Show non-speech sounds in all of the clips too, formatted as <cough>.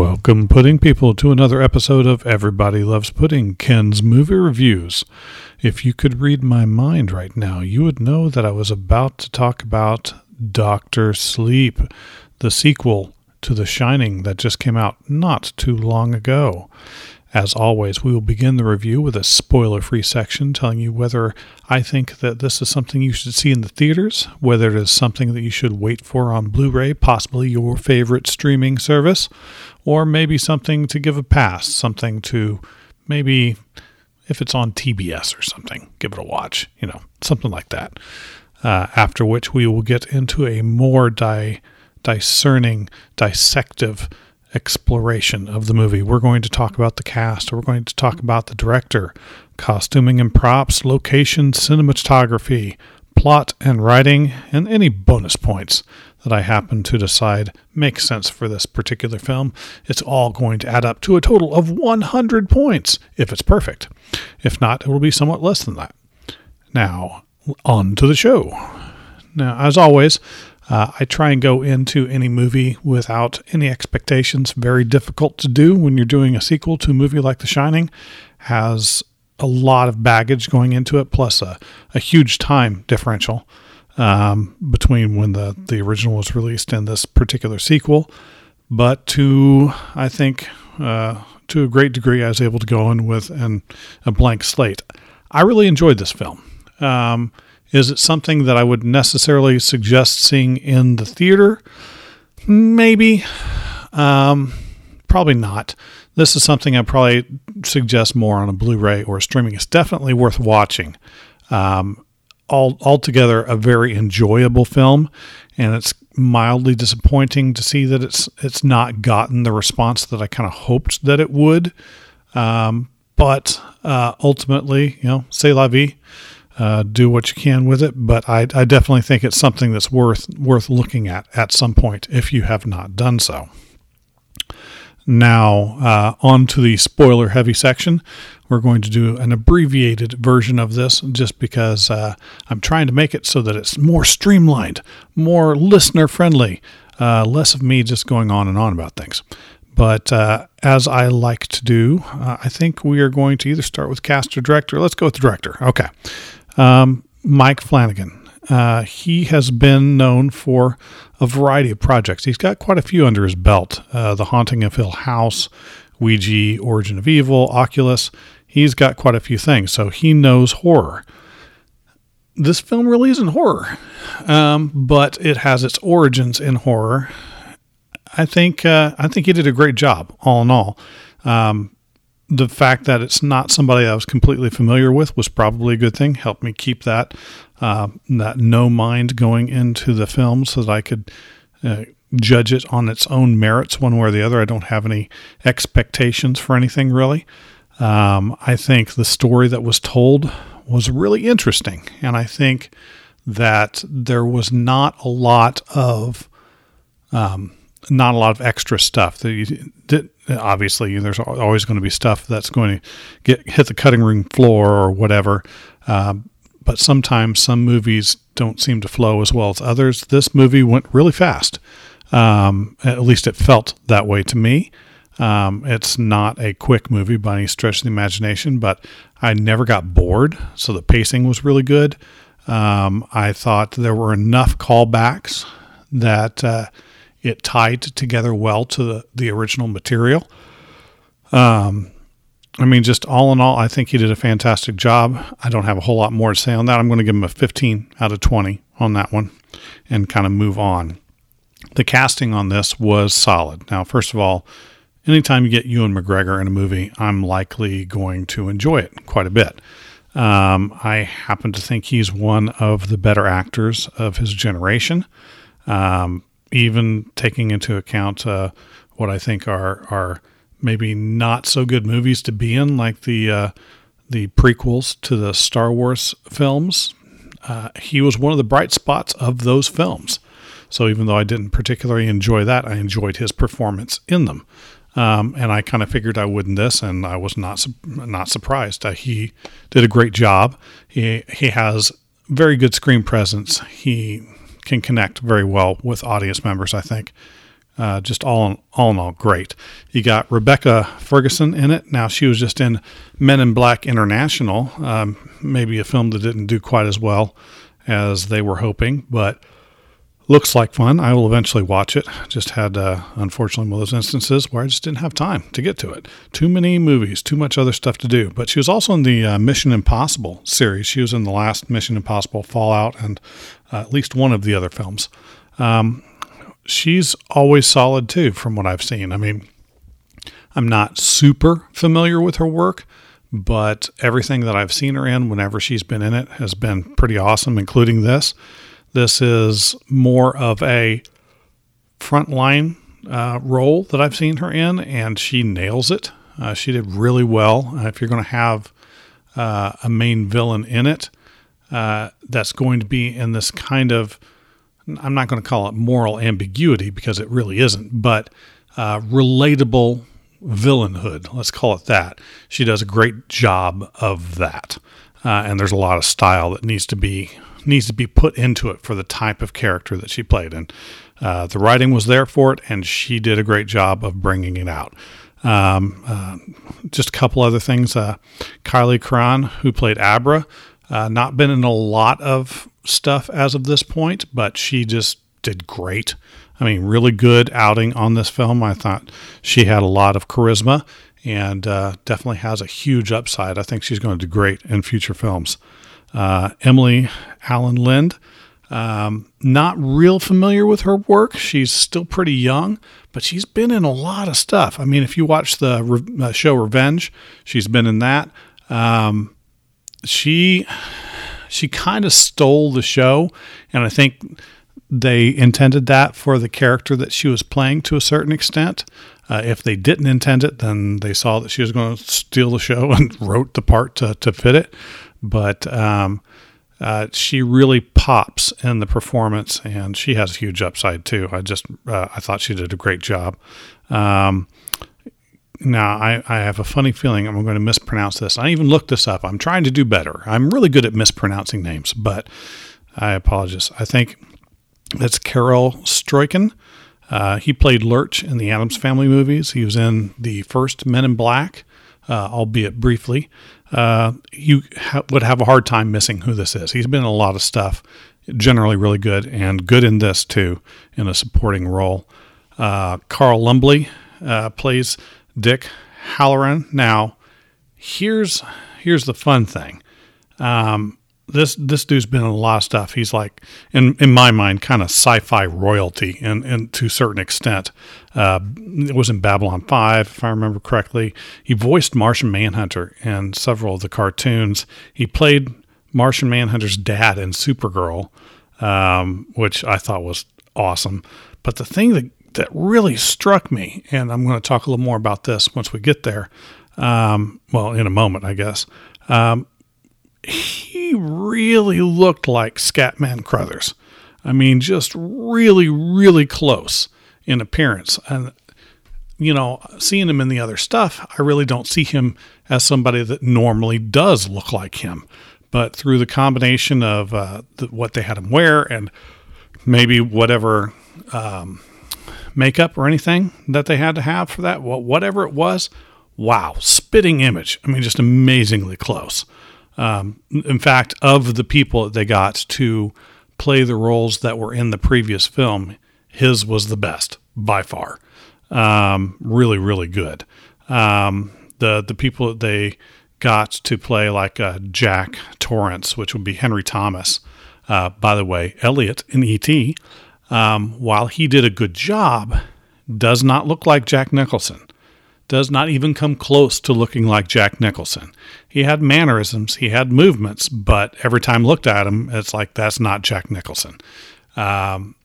Welcome, pudding people, to another episode of Everybody Loves Pudding, Ken's Movie Reviews. If you could read my mind right now, you would know that I was about to talk about Doctor Sleep, the sequel to The Shining that just came out not too long ago. As always, we will begin the review with a spoiler free section telling you whether I think that this is something you should see in the theaters, whether it is something that you should wait for on Blu ray, possibly your favorite streaming service, or maybe something to give a pass, something to maybe, if it's on TBS or something, give it a watch, you know, something like that. Uh, after which we will get into a more di- discerning, dissective exploration of the movie. We're going to talk about the cast, we're going to talk about the director, costuming and props, location, cinematography, plot and writing, and any bonus points that I happen to decide make sense for this particular film. It's all going to add up to a total of 100 points if it's perfect. If not, it will be somewhat less than that. Now, on to the show. Now, as always, uh, I try and go into any movie without any expectations. Very difficult to do when you're doing a sequel to a movie like The Shining. Has a lot of baggage going into it, plus a, a huge time differential um, between when the, the original was released and this particular sequel. But to, I think, uh, to a great degree, I was able to go in with an, a blank slate. I really enjoyed this film. Um, is it something that I would necessarily suggest seeing in the theater? Maybe. Um, probably not. This is something I probably suggest more on a Blu-ray or streaming. It's definitely worth watching. Um, all altogether, a very enjoyable film, and it's mildly disappointing to see that it's it's not gotten the response that I kind of hoped that it would. Um, but uh, ultimately, you know, say la vie uh, do what you can with it. But I, I definitely think it's something that's worth worth looking at at some point if you have not done so. Now, uh, on to the spoiler heavy section. We're going to do an abbreviated version of this just because uh, I'm trying to make it so that it's more streamlined, more listener friendly, uh, less of me just going on and on about things. But uh, as I like to do, uh, I think we are going to either start with cast or director. Let's go with the director. Okay. Um, Mike Flanagan. Uh, he has been known for a variety of projects. He's got quite a few under his belt uh, The Haunting of Hill House, Ouija, Origin of Evil, Oculus. He's got quite a few things, so he knows horror. This film really isn't horror, um, but it has its origins in horror. I think uh, I think he did a great job, all in all. Um, the fact that it's not somebody I was completely familiar with was probably a good thing. Helped me keep that uh, that no mind going into the film, so that I could uh, judge it on its own merits, one way or the other. I don't have any expectations for anything really. Um, I think the story that was told was really interesting, and I think that there was not a lot of um, not a lot of extra stuff that you did. Obviously, there's always going to be stuff that's going to get hit the cutting room floor or whatever. Um, but sometimes some movies don't seem to flow as well as others. This movie went really fast. Um, at least it felt that way to me. Um, it's not a quick movie by any stretch of the imagination, but I never got bored. So the pacing was really good. Um, I thought there were enough callbacks that. Uh, it tied together well to the, the original material. Um, I mean, just all in all, I think he did a fantastic job. I don't have a whole lot more to say on that. I'm going to give him a 15 out of 20 on that one and kind of move on. The casting on this was solid. Now, first of all, anytime you get Ewan McGregor in a movie, I'm likely going to enjoy it quite a bit. Um, I happen to think he's one of the better actors of his generation. Um, even taking into account uh, what I think are are maybe not so good movies to be in, like the uh, the prequels to the Star Wars films. Uh, he was one of the bright spots of those films. So even though I didn't particularly enjoy that, I enjoyed his performance in them. Um, and I kind of figured I would in this, and I was not not surprised. Uh, he did a great job. He he has very good screen presence. He can connect very well with audience members, I think. Uh, just all in, all in all, great. You got Rebecca Ferguson in it. Now she was just in Men in Black International, um, maybe a film that didn't do quite as well as they were hoping, but looks like fun. I will eventually watch it. Just had, uh, unfortunately, one of those instances where I just didn't have time to get to it. Too many movies, too much other stuff to do. But she was also in the uh, Mission Impossible series. She was in the last Mission Impossible Fallout and uh, at least one of the other films. Um, she's always solid too, from what I've seen. I mean, I'm not super familiar with her work, but everything that I've seen her in, whenever she's been in it, has been pretty awesome, including this. This is more of a frontline uh, role that I've seen her in, and she nails it. Uh, she did really well. Uh, if you're going to have uh, a main villain in it, uh, that's going to be in this kind of I'm not going to call it moral ambiguity because it really isn't, but uh, relatable villainhood. Let's call it that. She does a great job of that, uh, and there's a lot of style that needs to be needs to be put into it for the type of character that she played. And uh, the writing was there for it, and she did a great job of bringing it out. Um, uh, just a couple other things. Uh, Kyliegh Curran, who played Abra, uh, not been in a lot of stuff as of this point, but she just did great. I mean, really good outing on this film. I thought she had a lot of charisma and uh, definitely has a huge upside. I think she's going to do great in future films. Uh, Emily Alyn Lind, um, not real familiar with her work. She's still pretty young, but she's been in a lot of stuff. I mean, if you watch the re- uh, show Revenge, she's been in that. Um, she she kind of stole the show, and I think they intended that for the character that she was playing to a certain extent. Uh, if they didn't intend it, then they saw that she was going to steal the show <laughs> and wrote the part to, to fit it. But um, uh, she really pops in the performance, and she has a huge upside too. I just uh, I thought she did a great job. Um, now, I, I have a funny feeling I'm going to mispronounce this. I even looked this up. I'm trying to do better. I'm really good at mispronouncing names, but I apologize. I think it's Carel Struycken. Uh, he played Lurch in the Addams Family movies. He was in the first Men in Black, uh, albeit briefly. Uh, you ha- would have a hard time missing who this is. He's been in a lot of stuff, generally really good, and good in this too, in a supporting role. Uh, Carl Lumbly uh, plays Dick Hallorann. Now, here's here's the fun thing. Um, this this dude's been in a lot of stuff. He's like, in in my mind, kind of sci-fi royalty, and and to a certain extent, uh, it was in Babylon Five, if I remember correctly. He voiced Martian Manhunter in several of the cartoons. He played Martian Manhunter's dad in Supergirl, um, which I thought was awesome. But the thing that that really struck me, and I'm going to talk a little more about this once we get there. Um, well, in a moment, I guess. Um, he really looked like Scatman Crothers. I mean, just really, really close in appearance. And, you know, seeing him in the other stuff, I really don't see him as somebody that normally does look like him. But through the combination of uh, the, what they had him wear and maybe whatever um, makeup or anything that they had to have for that, whatever it was, wow, spitting image. I mean, just amazingly close. Um, in fact, of the people that they got to play the roles that were in the previous film, his was the best by far. Um, really, really good. Um, the the people that they got to play like uh, Jack Torrance, which would be Henry Thomas. Uh, by the way, Elliot in E.T um, while he did a good job, does not look like Jack Nicholson. Does not even come close to looking like Jack Nicholson. He had mannerisms, he had movements, but every time looked at him, it's like that's not Jack Nicholson. Um,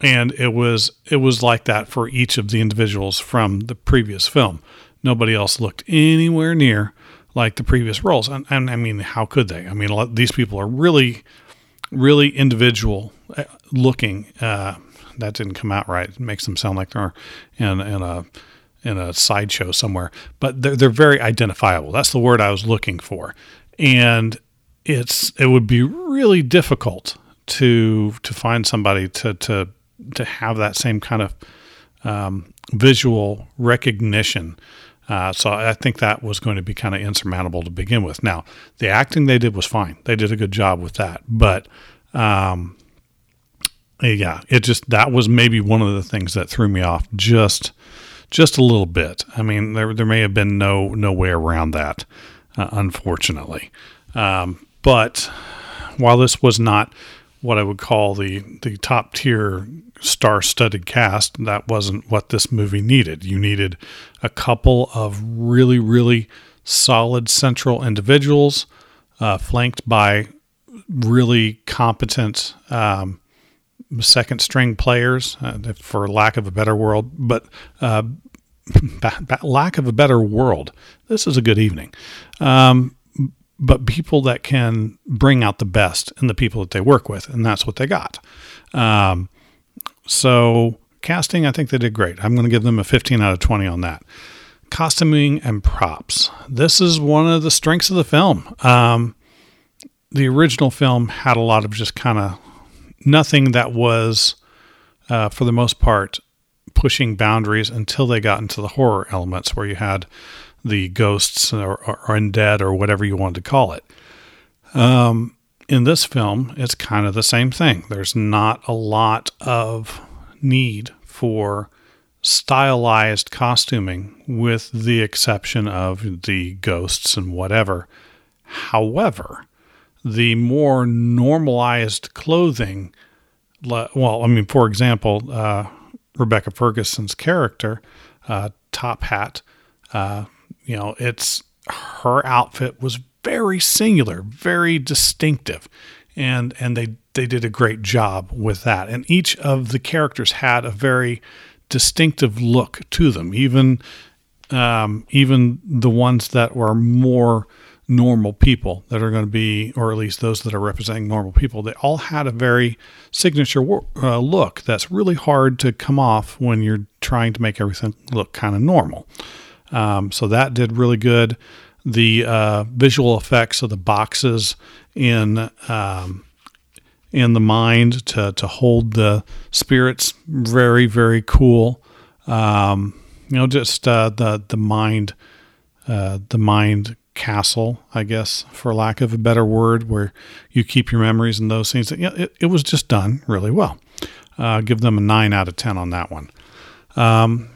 and it was it was like that for each of the individuals from the previous film. Nobody else looked anywhere near like the previous roles, and, and I mean, how could they? I mean, these people are really, really individual uh, looking. Uh, that didn't come out right. It makes them sound like they're in, in a in a sideshow somewhere, but they're they're very identifiable. That's the word I was looking for, and it's it would be really difficult to to find somebody to to to have that same kind of um, visual recognition. Uh, so I think that was going to be kind of insurmountable to begin with. Now, the acting they did was fine; they did a good job with that. But um, yeah, it just that was maybe one of the things that threw me off just just a little bit. I mean, there there may have been no no way around that, uh, unfortunately. Um, but while this was not what I would call the the top tier star studded cast, that wasn't what this movie needed. You needed a couple of really really solid central individuals, uh, flanked by really competent. Um, second string players, uh, for lack of a better world, but uh, <laughs> lack of a better world. This is a good evening. Um, but people that can bring out the best in the people that they work with, and that's what they got. Um, so casting, I think they did great. I'm going to give them a 15 out of 20 on that. Costuming and props. This is one of the strengths of the film. Um, the original film had a lot of just kind of nothing that was, uh, for the most part, pushing boundaries until they got into the horror elements where you had the ghosts or, or, undead or whatever you wanted to call it. Um, in this film, it's kind of the same thing. There's not a lot of need for stylized costuming, with the exception of the ghosts and whatever. However, the more normalized clothing. Well, I mean, for example, uh, Rebecca Ferguson's character, uh, top hat, uh, you know, it's her outfit was very singular, very distinctive, and and they they did a great job with that. And each of the characters had a very distinctive look to them, even um, even the ones that were more normal people that are going to be, or at least those that are representing normal people, they all had a very signature uh, look that's really hard to come off when you're trying to make everything look kind of normal. Um, so that did really good. The uh, visual effects of the boxes in um, in the mind to to hold the spirits very very cool. Um, you know, just uh, the the mind uh, the mind castle, I guess, for lack of a better word, where you keep your memories and those things. It, it was just done really well. Uh, give them a 9 out of 10 on that one. Um,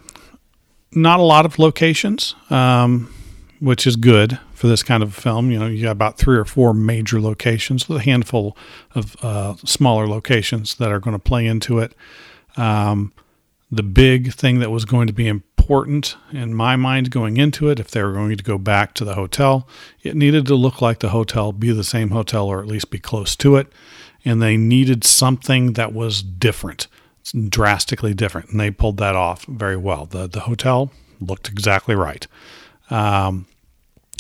not a lot of locations, um, which is good for this kind of film. You know, you got about three or four major locations with a handful of uh, smaller locations that are going to play into it. Um, the big thing that was going to be important in my mind going into it. If they were going to go back to the hotel, it needed to look like the hotel, be the same hotel, or at least be close to it. And they needed something that was different, drastically different. And they pulled that off very well. The, the hotel looked exactly right. Um,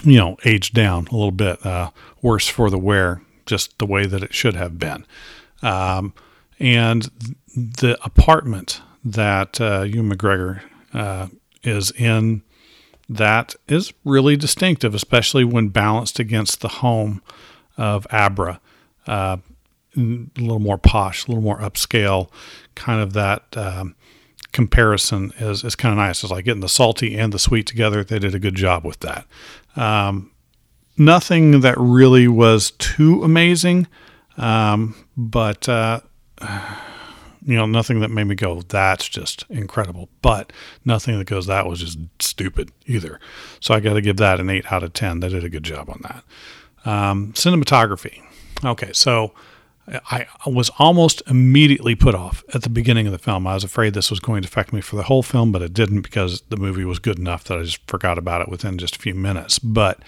you know, aged down a little bit, uh, worse for the wear, just the way that it should have been. Um, and the apartment that uh, Ewan McGregor uh, is in that is really distinctive, especially when balanced against the home of Abra. Uh, a little more posh, a little more upscale, kind of that um, comparison is, is kind of nice. It's like getting the salty and the sweet together. They did a good job with that. Um, nothing that really was too amazing, um, but uh, you know, nothing that made me go, that's just incredible. But nothing that goes, that was just stupid either. So I got to give that an 8 out of 10. They did a good job on that. Um, cinematography. Okay, so I was almost immediately put off at the beginning of the film. I was afraid this was going to affect me for the whole film, but it didn't because the movie was good enough that I just forgot about it within just a few minutes. But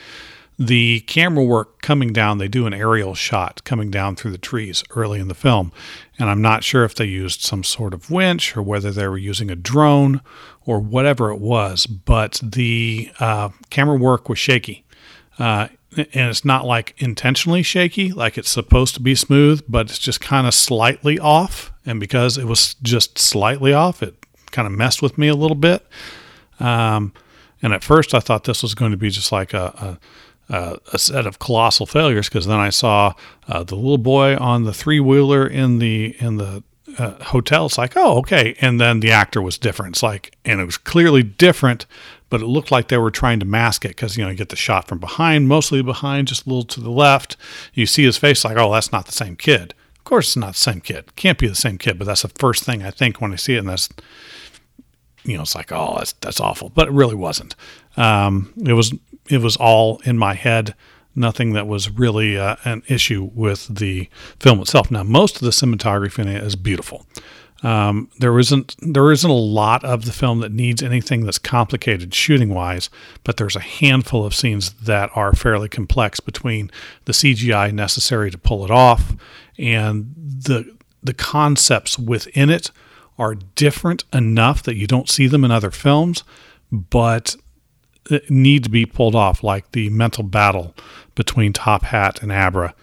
the camera work coming down, they do an aerial shot coming down through the trees early in the film. And I'm not sure if they used some sort of winch or whether they were using a drone or whatever it was, but the uh, camera work was shaky. Uh, and it's not like intentionally shaky, like it's supposed to be smooth, but it's just kind of slightly off. And because it was just slightly off, it kind of messed with me a little bit. Um, and at first, I thought this was going to be just like a, a uh, a set of colossal failures because then I saw uh, the little boy on the three wheeler in the in the uh, hotel. It's like, oh, okay. And then the actor was different. It's like, and it was clearly different, but it looked like they were trying to mask it because, you know, you get the shot from behind, mostly behind, just a little to the left. You see his face, like, oh, that's not the same kid. Of course, it's not the same kid. Can't be the same kid, but that's the first thing I think when I see it. And that's, you know, it's like, oh, that's, that's awful. But it really wasn't. Um, it was, it was all in my head nothing that was really uh, an issue with the film itself. Now, most of the cinematography in it is beautiful. Um, there isn't there isn't a lot of the film that needs anything that's complicated shooting wise, but there's a handful of scenes that are fairly complex between the CGI necessary to pull it off and the the concepts within it are different enough that you don't see them in other films, but need to be pulled off, like the mental battle between Top Hat and Abra.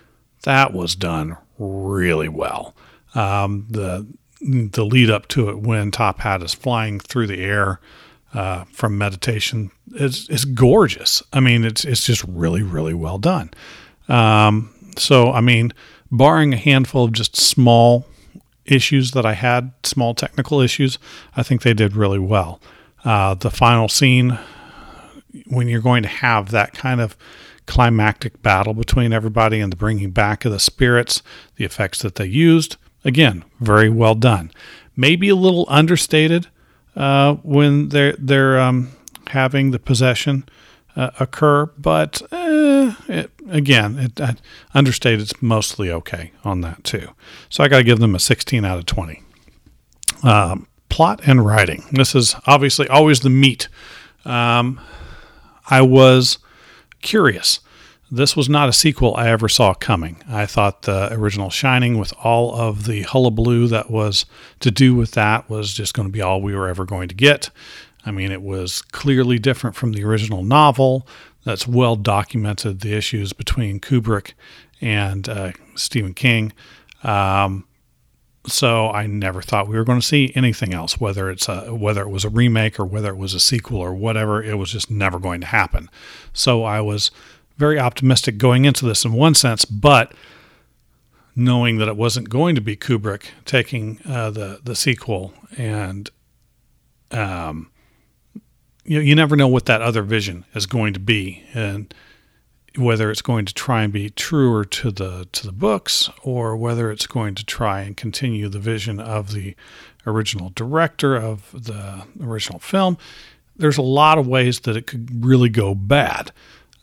That was done really well. Um, the the lead up to it when Top Hat is flying through the air uh, from meditation is is gorgeous. I mean, it's it's just really really well done. Um, so I mean, barring a handful of just small issues that I had, small technical issues, I think they did really well. Uh, the final scene when you're going to have that kind of climactic battle between everybody and the bringing back of the spirits, the effects that they used, again, very well done. Maybe a little understated uh, when they're they're um, having the possession uh, occur, but uh, it, again, it, understated is mostly okay on that too. So I got to give them a 16 out of 20. Um, plot and writing. This is obviously always the meat. Um, I was curious. This was not a sequel I ever saw coming. I thought the original Shining, with all of the hullabaloo that was to do with that, was just going to be all we were ever going to get. I mean, it was clearly different from the original novel. That's well documented the issues between Kubrick and uh, Stephen King. Um, so I never thought we were going to see anything else, whether it's a, whether it was a remake or whether it was a sequel or whatever. It was just never going to happen. So I was very optimistic going into this in one sense, but knowing that it wasn't going to be Kubrick taking uh, the the sequel, and um, you you never know what that other vision is going to be, and whether it's going to try and be truer to the to the books or whether it's going to try and continue the vision of the original director of the original film there's a lot of ways that it could really go bad.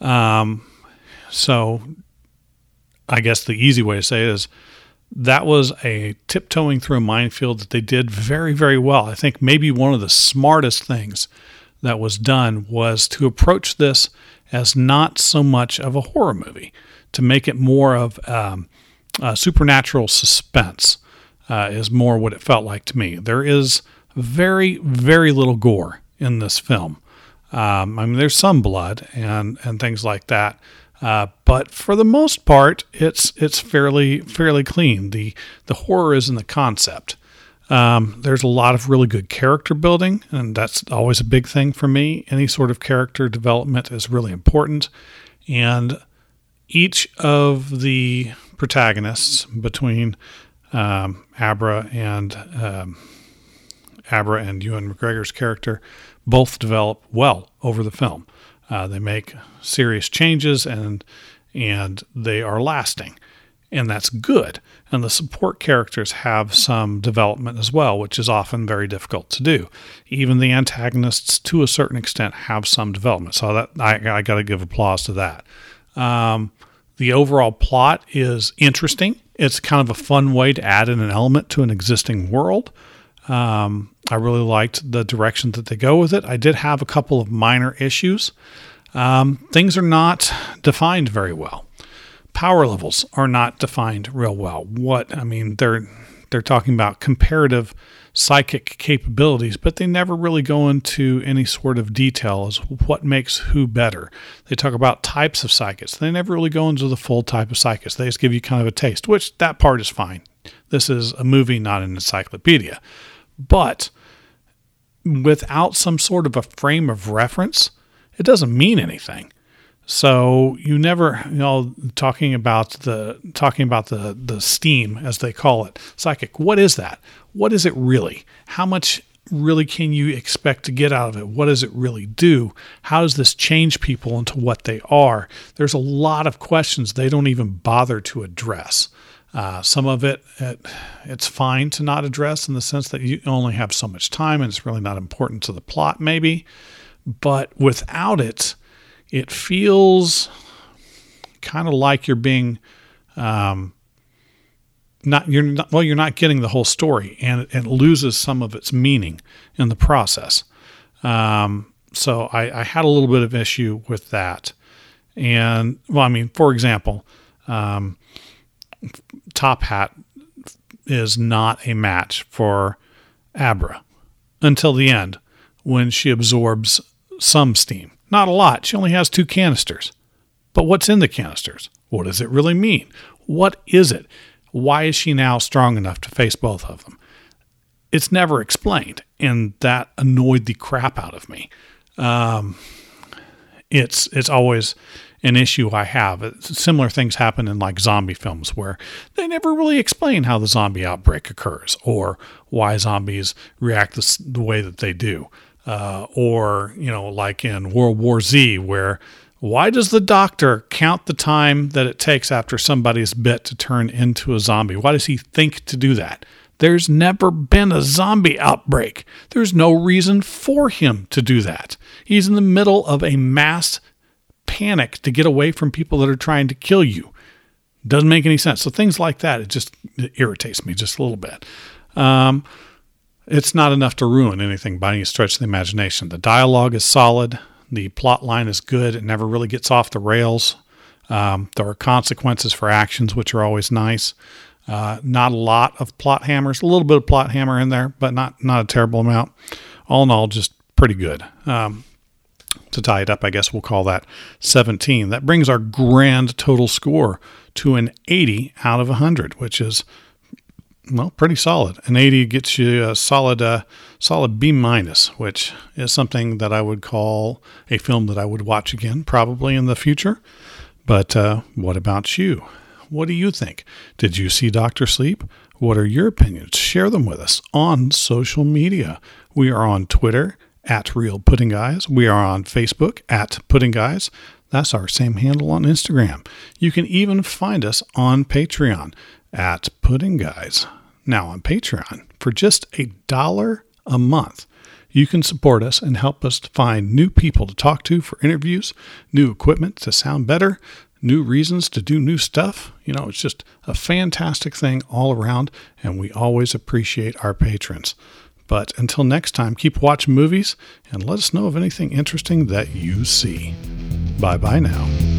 Um, so i guess the easy way to say it is that was a tiptoeing through a minefield that they did very very well. I think maybe one of the smartest things that was done was to approach this as not so much of a horror movie, to make it more of um, supernatural suspense, uh, is more what it felt like to me. There is very, very little gore in this film. Um, I mean, there's some blood and, and things like that. Uh, but for the most part, it's it's fairly fairly clean. the The horror is in the concept. Um, there's a lot of really good character building, and that's always a big thing for me. Any sort of character development is really important. And each of the protagonists between um, Abra and um, Abra and Ewan McGregor's character both develop well over the film. Uh, they make serious changes and and they are lasting and that's good. And the support characters have some development as well, which is often very difficult to do. Even the antagonists, to a certain extent, have some development. So that I, I got to give applause to that. Um, the overall plot is interesting. It's kind of a fun way to add in an element to an existing world. Um, I really liked the direction that they go with it. I did have a couple of minor issues. Um, things are not defined very well power levels are not defined real well. What I mean, they're they're talking about comparative psychic capabilities, but they never really go into any sort of detail as what makes who better. They talk about types of psychics. They never really go into the full type of psychics. They just give you kind of a taste, which that part is fine. This is a movie, not an encyclopedia. But without some sort of a frame of reference, it doesn't mean anything. So you never, you know, talking about the talking about the the steam as they call it, psychic. What is that? What is it really? How much really can you expect to get out of it? What does it really do? How does this change people into what they are? There's a lot of questions they don't even bother to address. Uh, some of it, it, it's fine to not address in the sense that you only have so much time and it's really not important to the plot, maybe. But without it, it feels kind of like you're being um, not you're not, well you're not getting the whole story and it, loses some of its meaning in the process. Um, so I, I, had a little bit of issue with that. And well i mean for example um, top hat is not a match for abra until the end when she absorbs some steam not a lot she only has two canisters but what's in the canisters what does it really mean what is it why is she now strong enough to face both of them? It's never explained, and that annoyed the crap out of me. Um, it's it's always an issue I have. Similar things happen in like zombie films where they never really explain how the zombie outbreak occurs or why zombies react the, the way that they do. Uh, or, you know, like in World War Z, where why does the doctor count the time that it takes after somebody's bit to turn into a zombie? Why does he think to do that? There's never been a zombie outbreak. There's no reason for him to do that. He's in the middle of a mass panic to get away from people that are trying to kill you. Doesn't make any sense. So things like that, it just it irritates me just a little bit. Um, it's not enough to ruin anything by any stretch of the imagination. The dialogue is solid. The plot line is good. It never really gets off the rails. Um, there are consequences for actions, which are always nice. Uh, not a lot of plot hammers, a little bit of plot hammer in there, but not not a terrible amount. All in all, just pretty good. Um, to tie it up, I guess we'll call that 17. That brings our grand total score to an 80 out of 100, which is well, pretty solid. An 80 gets you a solid, uh, solid B minus, which is something that I would call a film that I would watch again, probably in the future. But uh, what about you? What do you think? Did you see Doctor Sleep? What are your opinions? Share them with us on social media. We are on Twitter at Real Pudding Guys. We are on Facebook at Pudding Guys. That's our same handle on Instagram. You can even find us on Patreon at Pudding Guys now on Patreon. For just a dollar a month, you can support us and help us find new people to talk to for interviews, new equipment to sound better, new reasons to do new stuff. You know, it's just a fantastic thing all around, and we always appreciate our patrons. But until next time, keep watching movies and let us know of anything interesting that you see. Bye bye now.